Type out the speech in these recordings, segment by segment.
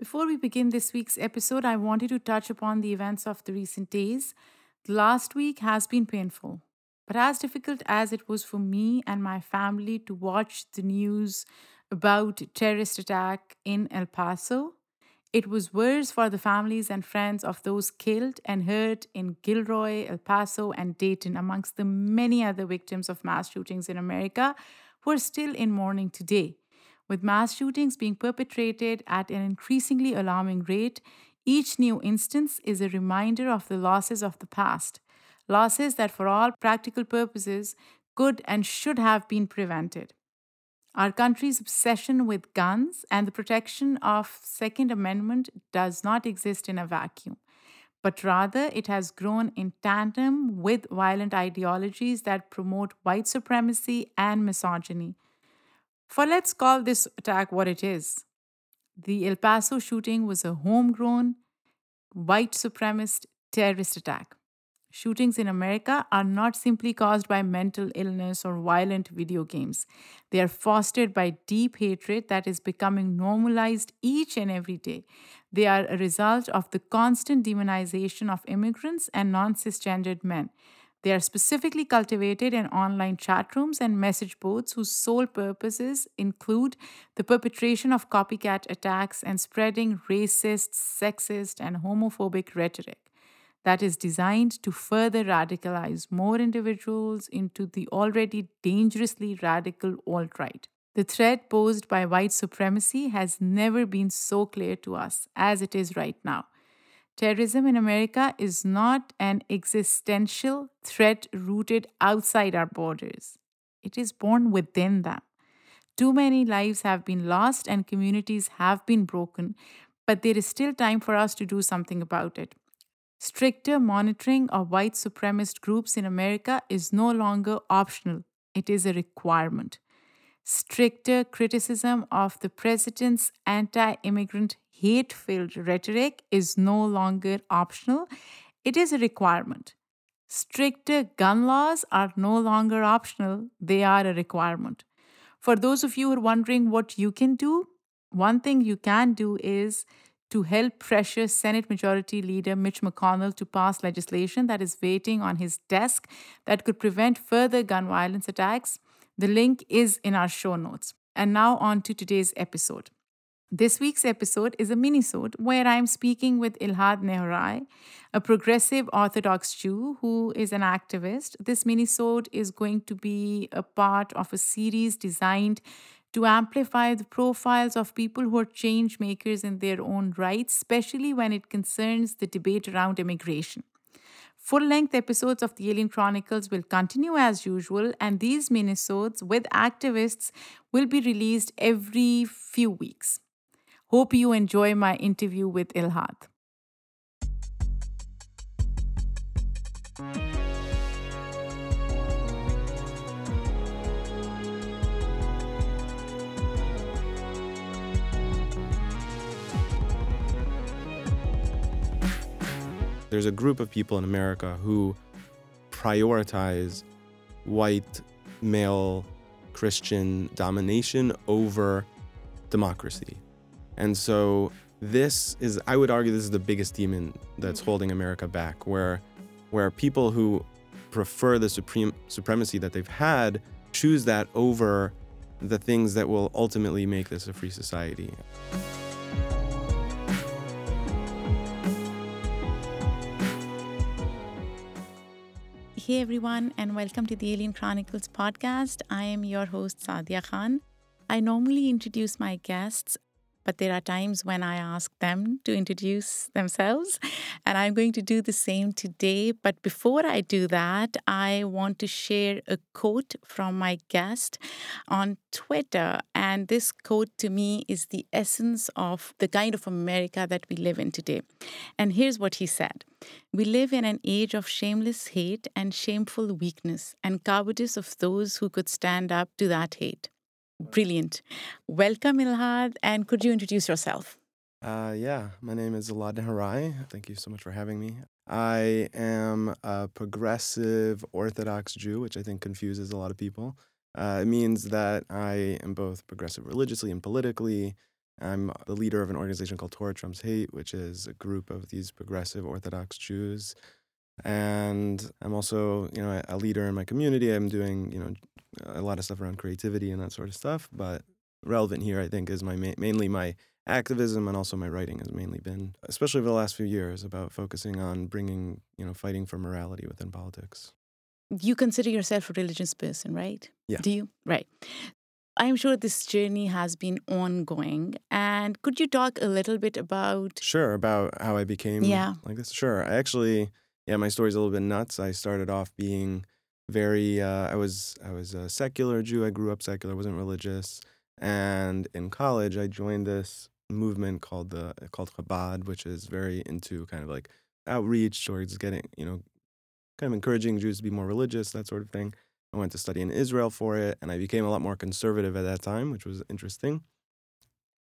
Before we begin this week's episode, I wanted to touch upon the events of the recent days. The last week has been painful, but as difficult as it was for me and my family to watch the news about terrorist attack in El Paso, it was worse for the families and friends of those killed and hurt in Gilroy, El Paso, and Dayton, amongst the many other victims of mass shootings in America who are still in mourning today. With mass shootings being perpetrated at an increasingly alarming rate, each new instance is a reminder of the losses of the past, losses that, for all practical purposes, could and should have been prevented. Our country's obsession with guns and the protection of Second Amendment does not exist in a vacuum, but rather it has grown in tandem with violent ideologies that promote white supremacy and misogyny. For let's call this attack what it is. The El Paso shooting was a homegrown white supremacist terrorist attack. Shootings in America are not simply caused by mental illness or violent video games. They are fostered by deep hatred that is becoming normalized each and every day. They are a result of the constant demonization of immigrants and non cisgendered men. They are specifically cultivated in online chat rooms and message boards whose sole purposes include the perpetration of copycat attacks and spreading racist, sexist, and homophobic rhetoric that is designed to further radicalize more individuals into the already dangerously radical alt right. The threat posed by white supremacy has never been so clear to us as it is right now. Terrorism in America is not an existential threat rooted outside our borders, it is born within them. Too many lives have been lost and communities have been broken, but there is still time for us to do something about it. Stricter monitoring of white supremacist groups in America is no longer optional, it is a requirement. Stricter criticism of the president's anti immigrant hate filled rhetoric is no longer optional, it is a requirement. Stricter gun laws are no longer optional, they are a requirement. For those of you who are wondering what you can do, one thing you can do is to help pressure Senate Majority Leader Mitch McConnell to pass legislation that is waiting on his desk that could prevent further gun violence attacks. The link is in our show notes. And now on to today's episode. This week's episode is a minisode where I'm speaking with Elad Nehorai, a progressive Orthodox Jew who is an activist. This minisode is going to be a part of a series designed to amplify the profiles of people who are change makers in their own right, especially when it concerns the debate around immigration. Full length episodes of the Alien Chronicles will continue as usual, and these minisodes with activists will be released every few weeks. Hope you enjoy my interview with Elad. There's a group of people in America who prioritize white male Christian domination over democracy. And so this is I would argue this is the biggest demon that's mm-hmm. holding America back where where people who prefer the supreme supremacy that they've had choose that over the things that will ultimately make this a free society. Hey everyone, and welcome to the Alien Chronicles podcast. I am your host, Sadia Khan. I normally introduce my guests but there are times when I ask them to introduce themselves, and I'm going to do the same today. But before I do that, I want to share a quote from my guest on Twitter. And this quote to me is the essence of the kind of America that we live in today. And here's what he said We live in an age of shameless hate and shameful weakness, and cowardice of those who could stand up to that hate. Brilliant. Welcome, Elad. And could you introduce yourself? Uh, yeah, my name is Elad Nehorai. Thank you so much for having me. I am a progressive Orthodox Jew, which I think confuses a lot of people. Uh, it means that I am both progressive religiously and politically. I'm the leader of an organization called Torah Trumps Hate, which is a group of these progressive Orthodox Jews. And I'm also, you know, a leader in my community. I'm doing, you know, a lot of stuff around creativity and that sort of stuff. But relevant here, I think, is my ma- mainly my activism and also my writing has mainly been, especially over the last few years, about focusing on bringing, you know, fighting for morality within politics. You consider yourself a religious person, right? Yeah. Do you? Right. I'm sure this journey has been ongoing. And could you talk a little bit about? Sure, about how I became Yeah. like this. Sure. I actually, yeah, my story's a little bit nuts. I started off being very, uh, I was, I was a secular Jew. I grew up secular, wasn't religious. And in college, I joined this movement called the called Chabad, which is very into kind of like outreach just getting, you know, kind of encouraging Jews to be more religious, that sort of thing. I went to study in Israel for it, and I became a lot more conservative at that time, which was interesting.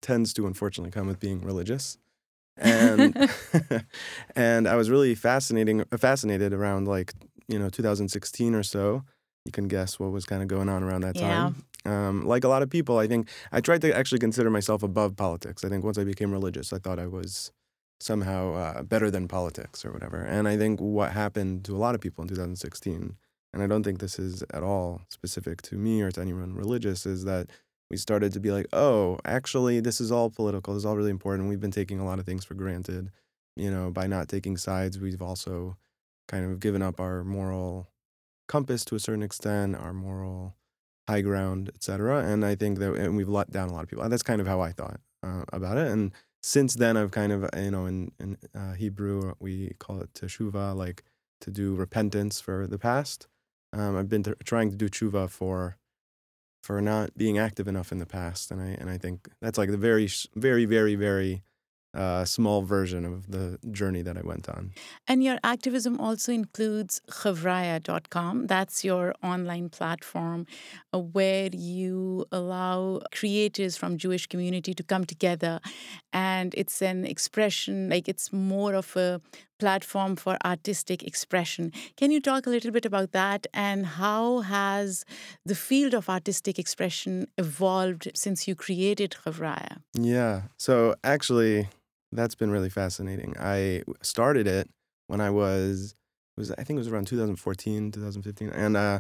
Tends to unfortunately come with being religious. And and I was really fascinating fascinated around like, you know, 2016 or so. You can guess what was kind of going on around that Yeah. time. Um, like a lot of people, I think I tried to actually consider myself above politics. I think once I became religious, I thought I was somehow uh, better than politics or whatever. And I think what happened to a lot of people in 2016, and I don't think this is at all specific to me or to anyone religious, is that we started to be like, oh, actually, this is all political. This is all really important. We've been taking a lot of things for granted. You know, by not taking sides, we've also kind of given up our moral compass to a certain extent, our moral high ground, et cetera. And I think that and we've let down a lot of people. That's kind of how I thought uh, about it. And since then, I've kind of, you know, in, in uh, Hebrew, we call it teshuva, like to do repentance for the past. Um, I've been trying to do tshuva for for not being active enough in the past, and I and I think that's like the very very very very uh, small version of the journey that I went on. And your activism also includes Hevria.com. That's your online platform uh, where you allow creators from Jewish community to come together. And it's an expression, like it's more of a platform for artistic expression. Can you talk a little bit about that and how has the field of artistic expression evolved since you created Hevria? Yeah. So actually, that's been really fascinating. I started it when I was was I think it was around 2014, 2015, and uh,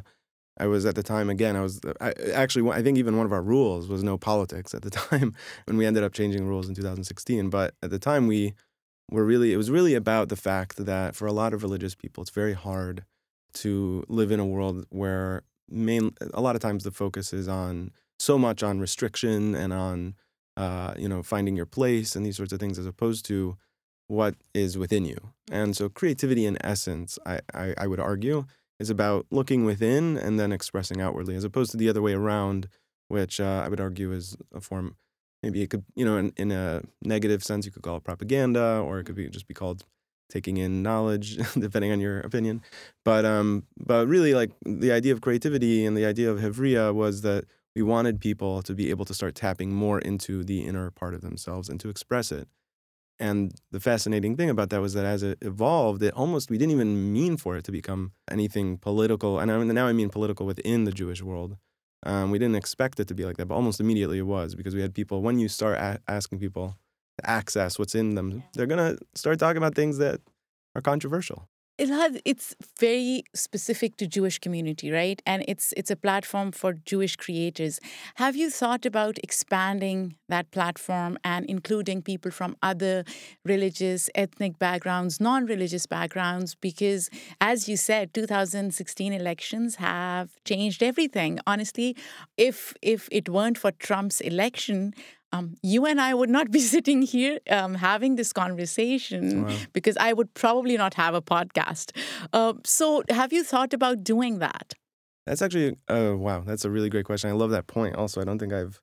I was at the time again. I was I, actually I think even one of our rules was no politics at the time, and we ended up changing rules in 2016. But at the time, we were really it was really about the fact that for a lot of religious people, it's very hard to live in a world where main a lot of times the focus is on so much on restriction and on uh, you know finding your place and these sorts of things as opposed to what is within you. And so creativity in essence I, I, I would argue is about looking within and then expressing outwardly as opposed to the other way around which uh, i would argue is a form maybe it could you know in, in a negative sense you could call it propaganda or it could be just be called taking in knowledge depending on your opinion. But um but really like the idea of creativity and the idea of hevria was that we wanted people to be able to start tapping more into the inner part of themselves and to express it. And the fascinating thing about that was that as it evolved it almost we didn't even mean for it to become anything political. And I mean, now i mean political within the jewish world um, we didn't expect it to be like that but almost immediately it was because we had people when you start a- asking people to access what's in them they're going to start talking about things that are controversial it has it's very specific to jewish community right? And it's it's a platform for jewish creators. Have you thought about expanding that platform and including people from other religious ethnic backgrounds non-religious backgrounds? Because as you said 2016 elections have changed everything. Honestly if if it weren't for trump's election um, you and I would not be sitting here um, having this conversation Wow. because I would probably not have a podcast. Uh, so, have you thought about doing that? That's actually, oh, wow. That's a really great question. I love that point. Also, I don't think I've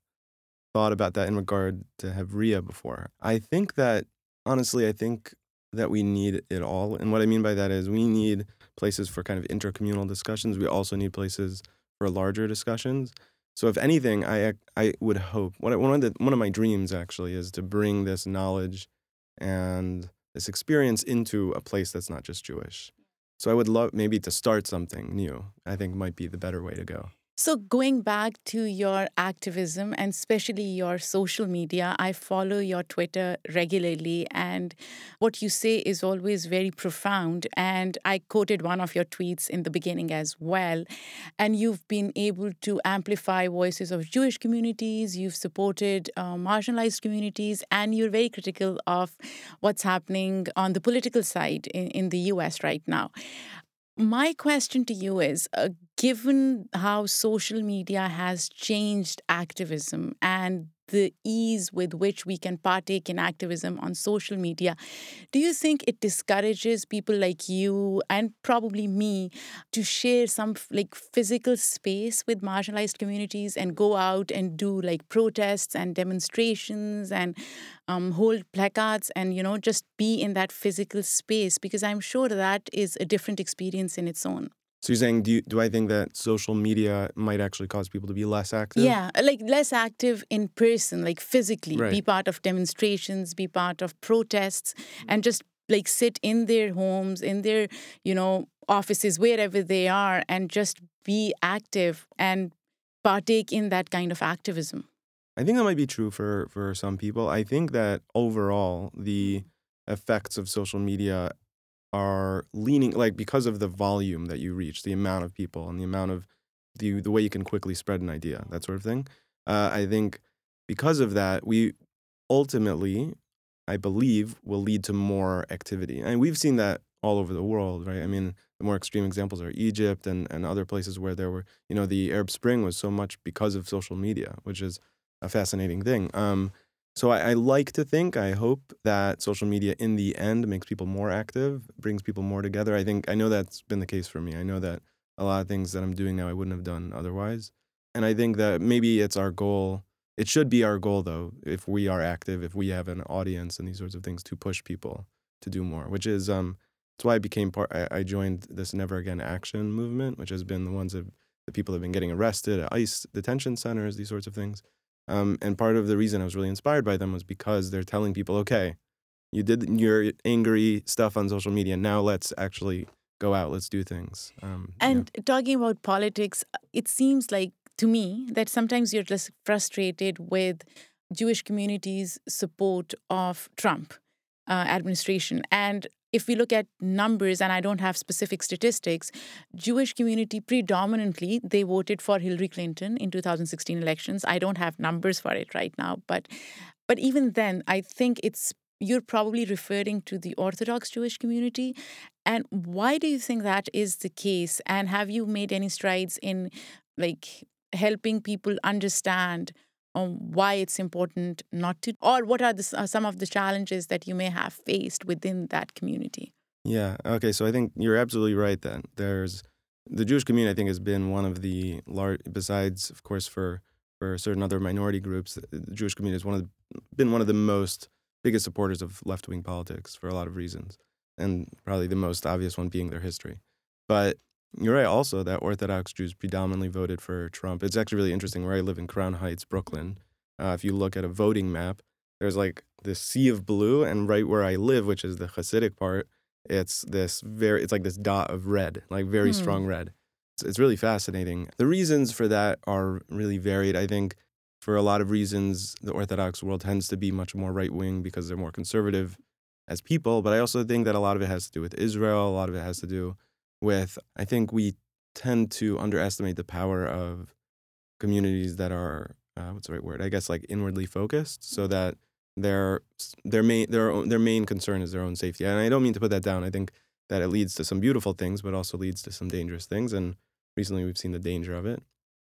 thought about that in regard to Hevria before. I think that, honestly, I think that we need it all. And what I mean by that is we need places for kind of intercommunal discussions. We also need places for larger discussions. So, if anything, I I would hope of- one of the one of my dreams actually is to bring this knowledge and this experience into a place that's not just Jewish. So I would love maybe to start something new. I think might be the better way to go. So, going back to your activism and especially your social media, I follow your Twitter regularly, and what you say is always very profound. And I quoted one of your tweets in the beginning as well. And you've been able to amplify voices of Jewish communities, you've supported uh, marginalized communities, and you're very critical of what's happening on the political side in, in the US right now. My question to you is uh, given how social media has changed activism and the ease with which we can partake in activism on social media, do you think it discourages people like you and probably me to share some like physical space with marginalized communities and go out and do like protests and demonstrations and um, hold placards and you know just be in that physical space? Because i'm sure that is a different experience in its own so you're saying, do you, do I think that social media might actually cause people to be less active? Yeah, like less active in person, like physically, Right. be part of demonstrations, be part of protests, and mm. just like sit in their homes, in their you know offices, wherever they are, and just be active and partake in that kind of activism. I think that might be true for for some people. I think that overall the mm. effects of social media are leaning like because of the volume that you reach, the amount of people and the amount of the the way you can quickly spread an idea, that sort of thing. Uh, I think because of that, we ultimately, I believe, will lead to more activity, and we've seen that all over the world, right? I mean, the more extreme examples are Egypt and and other places where there were, you know, the Arab Spring was so much because of social media, which is a fascinating thing. Um, so I, I like to think, I hope that social media in the end makes people more active, brings people more together. I think I know that's been the case for me. I know that a lot of things that I'm doing now I wouldn't have done otherwise. And I think that maybe it's our goal. It should be our goal though, if we are active, if we have an audience and these sorts of things to push people to do more, which is um that's why I became part I, I joined this Never Again Action movement, which has been the ones of the people have been getting arrested at ICE detention centers, these sorts of things. Um, and part of the reason I was really inspired by them was because they're telling people, okay, you did your angry stuff on social media. Now let's actually go out. Let's do things. Um, yeah. And talking about politics, it seems like to me that sometimes you're just frustrated with Jewish communities' support of Trump uh, administration. And if we look at numbers, and I don't have specific statistics, Jewish community predominantly they voted for Hillary Clinton in 2016 elections. I don't have numbers for it right now, but but even then, I think it's you're probably referring to the Orthodox Jewish community. And why do you think that is the case? And have you made any strides in like helping people understand um, why it's important not to, or what are the, uh, some of the challenges that you may have faced within that community? Yeah. Okay. So I think you're absolutely right. Then there's the Jewish community. I think has been one of the large, besides of course for for certain other minority groups, the Jewish community has one of the, been one of the most biggest supporters of left wing politics for a lot of reasons, and probably the most obvious one being their history. But you're right also that Orthodox Jews predominantly voted for Trump. It's actually really interesting. Where I live in Crown Heights, Brooklyn, uh, if you look at a voting map, there's like this sea of blue, and right where I live, which is the Hasidic part, it's this very, it's like this dot of red, like very Hmm. strong red. It's, it's really fascinating. The reasons for that are really varied. I think for a lot of reasons, the Orthodox world tends to be much more right wing because they're more conservative as people. But I also think that a lot of it has to do with Israel. A lot of it has to do with, I think we tend to underestimate the power of communities that are, uh, what's the right word? I guess like inwardly focused so that their their main their own, their main concern is their own safety. And I don't mean to put that down. I think that it leads to some beautiful things, but also leads to some dangerous things. And recently, we've seen the danger of it.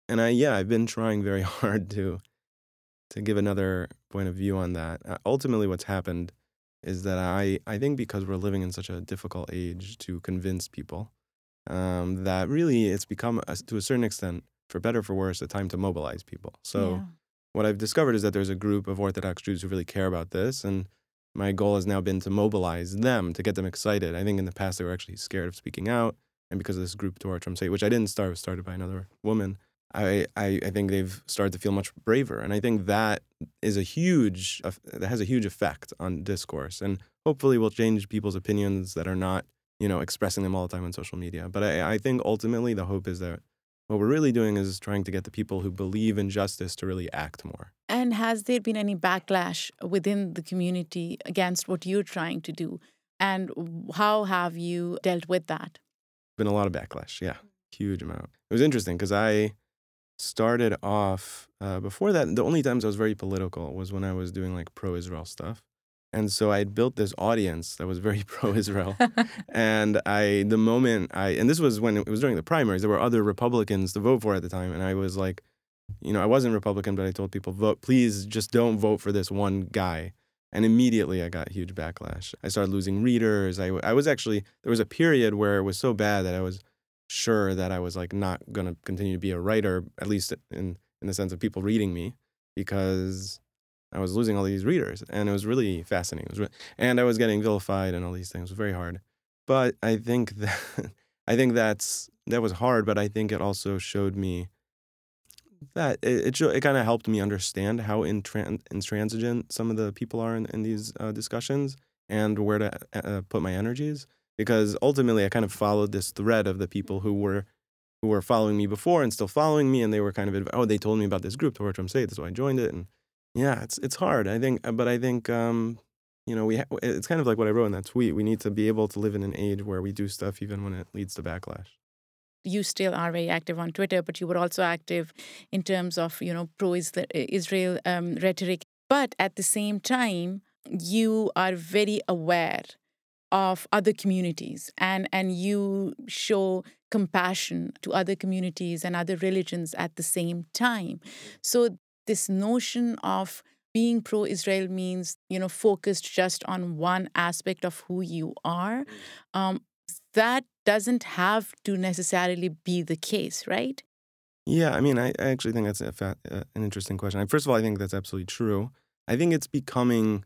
And I, yeah, I've been trying very hard to to give another point of view on that. Uh, ultimately, what's happened is that I I think because we're living in such a difficult age to convince people um, that really it's become a, to a certain extent, for better or for worse, a time to mobilize people. So Yeah. what I've discovered is that there's a group of Orthodox Jews who really care about this, and my goal has now been to mobilize them to get them excited. I think in the past they were actually scared of speaking out, and because of this group Torah Trumps Hate, which I didn't start, was started by another woman. I, I, I think they've started to feel much braver, and I think that is a huge that has a huge effect on discourse, and hopefully will change people's opinions that are not you know expressing them all the time on social media. But I, I think ultimately the hope is that What we're really doing is trying to get the people who believe in justice to really act more. And has there been any backlash within the community against what you're trying to do? And how have you dealt with that? Been a lot of backlash, yeah, huge amount. It was interesting because I started off uh, before that. The only times I was very political was when I was doing like pro-Israel stuff, and so I built this audience that was very pro-Israel. and I, the moment I, and this was when it was during the primaries, there were other Republicans to vote for at the time, and I was like, you know, I wasn't Republican, but I told people, vote, please, just don't vote for this one guy. And immediately I got huge backlash. I started losing readers. I, I was actually, there was a period where it was so bad that I was sure that I was like not going to continue to be a writer, at least in, in the sense of people reading me, because I was losing all these readers. And it was really fascinating. Was and I was getting vilified and all these things. It was very hard. But I think that, I think that's, that was hard, but I think it also showed me that it it, it kind of helped me understand how intran- intransigent some of the people are in, in these uh, discussions and where to uh, uh, put my energies because ultimately I kind of followed this thread of the people who were who were following me before and still following me and they were kind of oh they told me about this group Torah Trumps Hate why I joined it and yeah it's it's hard I think uh, but I think um, you know we ha- it's kind of like what I wrote in that tweet we need to be able to live in an age where we do stuff even when it leads to backlash you still are very active on Twitter, but you were also active in terms of you know pro Israel um, rhetoric. But at the same time, you are very aware of other communities and and you show compassion to other communities and other religions at the same time. So this notion of being pro Israel means, you know, focused just on one aspect of who you are. Um, that doesn't have to necessarily be the case, right? Yeah, I mean, I, I actually think that's a fa- uh, an interesting question. First of all, I think that's absolutely true. I think it's becoming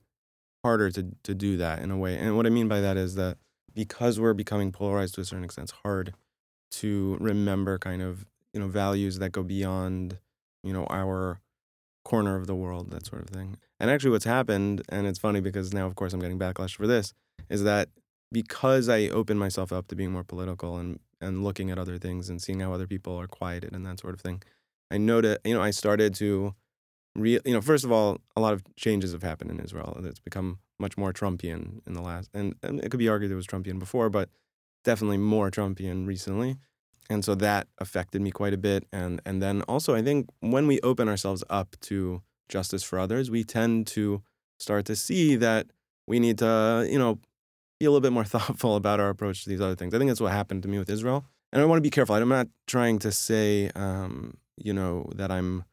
harder to to do that in a way, and what I mean by that is that because we're becoming polarized to a certain extent, it's hard to remember kind of you know values that go beyond you know our corner of the world, that sort of thing. And actually, what's happened, and it's funny because now, of course, I'm getting backlash for this, is that because I opened myself up to being more political and and looking at other things and seeing how other people are quieted and that sort of thing, I noted, you know, I started to, re, you know, first of all, a lot of changes have happened in Israel. It's become much more Trumpian in the last, and, and it could be argued it was Trumpian before, but definitely more Trumpian recently. And so that affected me quite a bit. And and then also, I think when we open ourselves up to justice for others, we tend to start to see that we need to, you know, be a little bit more thoughtful about our approach to these other things. I think that's what happened to me with Israel. And I want to be careful. I'm not trying to say, um, you know, that I'm.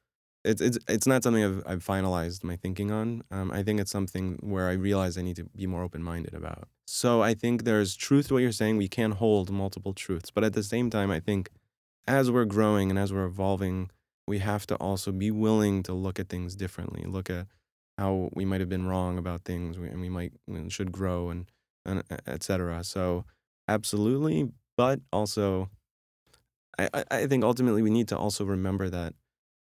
It's it's it's not something I've I've finalized my thinking on. Um, I think it's something where I realize I need to be more open minded about. So I think there's truth to what you're saying. We can hold multiple truths, but at the same time, I think as we're growing and as we're evolving, we have to also be willing to look at things differently. Look at how we might have been wrong about things, and we might and should grow and and etc. So absolutely, but also, I I think ultimately we need to also remember that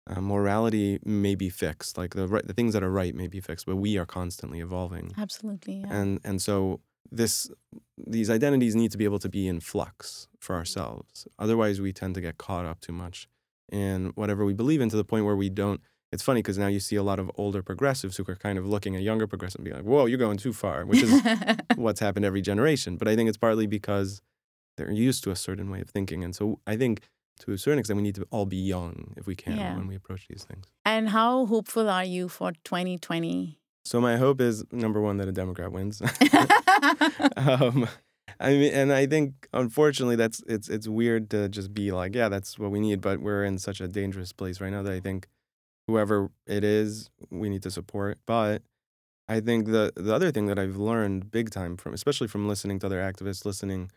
uh, morality may be fixed, like the right, the things that are right may be fixed, but we are constantly evolving. Absolutely, yeah. and and so this these identities need to be able to be in flux for ourselves. Otherwise, we tend to get caught up too much in whatever we believe in to the point where we don't it's funny because now you see a lot of older progressives who are kind of looking at younger progressives and be like, whoa, you're going too far, which is what's happened every generation. But I think it's partly because they're used to a certain way of thinking. And so I think to a certain extent, we need to all be young if we can yeah. when we approach these things. And how hopeful are you for 2020? So my hope is number one that a Democrat wins. um, I mean, and I think unfortunately that's it's it's weird to just be like, yeah, that's what we need. But we're in such a dangerous place right now that I think whoever it is, we need to support. But I think the the other thing that I've learned big time from, especially from listening to other activists, listening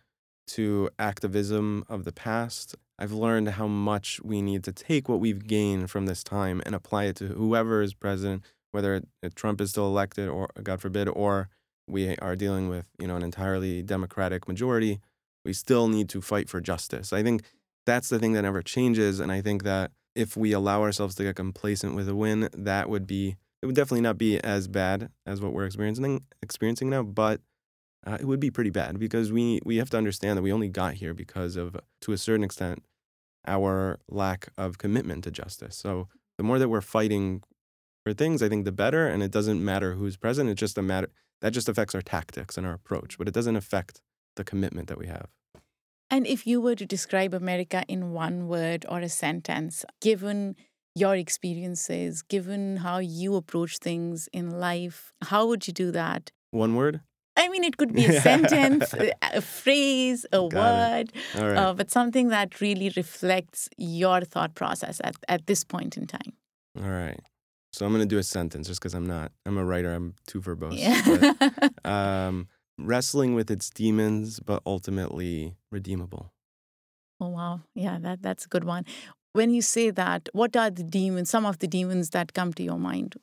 to activism of the past, I've learned how much we need to take what we've gained from this time and apply it to whoever is president, whether Trump is still elected or God forbid, or we are dealing with you know an entirely democratic majority. We still need to fight for justice. I think that's the thing that never changes, and I think that if we allow ourselves to get complacent with a win, that would be it would definitely not be as bad as what we're experiencing experiencing now, but uh, it would be pretty bad because we we have to understand that we only got here because of to a certain extent our lack of commitment to justice. So the more that we're fighting for things, I think the better. And it doesn't matter who's president. It's just a matter that just affects our tactics and our approach, but it doesn't affect the commitment that we have. And if you were to describe America in one word or a sentence, given your experiences, given how you approach things in life, how would you do that? One word? I mean, it could be a sentence, a phrase, a Got word, right. uh, but something that really reflects your thought process at, at this point in time. All right. So I'm going to do a sentence just because I'm not, I'm a writer. I'm too verbose. Yeah. but, um, wrestling with its demons, but ultimately redeemable. oh wow, yeah, that that's a good one. When you say that, what are the demons? Some of the demons that come to your mind.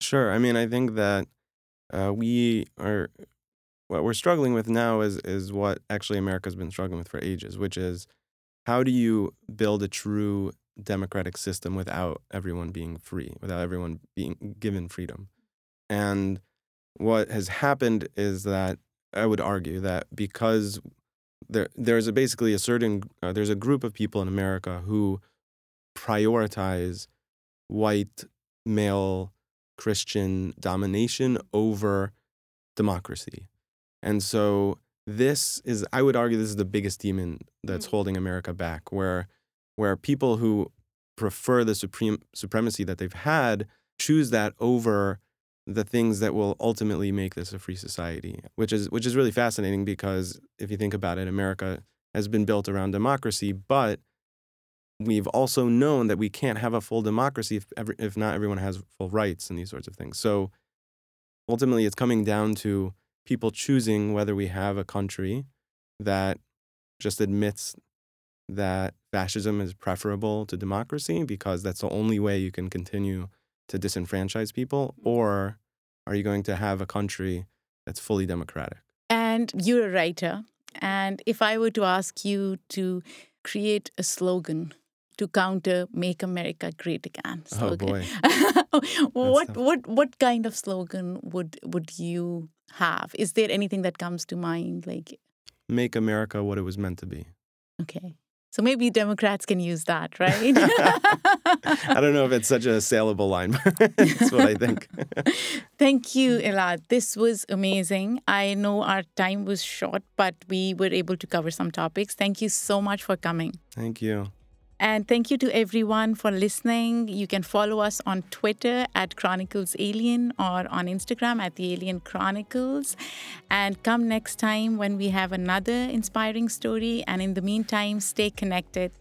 Sure. I mean, I think that uh, we are what we're struggling with now is is what actually America's been struggling with for ages, which is how do you build a true democratic system without everyone being free, without everyone being given freedom. And what has happened is that I would argue that because there there's a basically a certain uh, there's a group of people in America who prioritize white male Christian domination over democracy. And so this is I would argue this is the biggest demon that's Mm. holding America back where where people who prefer the supreme supremacy that they've had choose that over the things that will ultimately make this a free society which is which is really fascinating because if you think about it America has been built around democracy but we've also known that we can't have a full democracy if every, if not everyone has full rights and these sorts of things. So ultimately it's coming down to people choosing whether we have a country that just admits that fascism is preferable to democracy because that's the only way you can continue to disenfranchise people mm-hmm. or are you going to have a country that's fully democratic And you're a writer. And if I were to ask you to create a slogan to counter "Make America Great Again," oh boy what what what kind of slogan would would you have? Is there anything that comes to mind? Like, make america what it was meant to be okay, so maybe Democrats can use that, right? i don't know if it's such a saleable line but that's what i think Thank you, Elad. This was amazing. I know our time was short, but we were able to cover some topics. Thank you so much for coming. thank you And thank you to everyone for listening. You can follow us on Twitter at Chronicles Alien or on Instagram at The Alien Chronicles. And come next time when we have another inspiring story. And in the meantime, stay connected.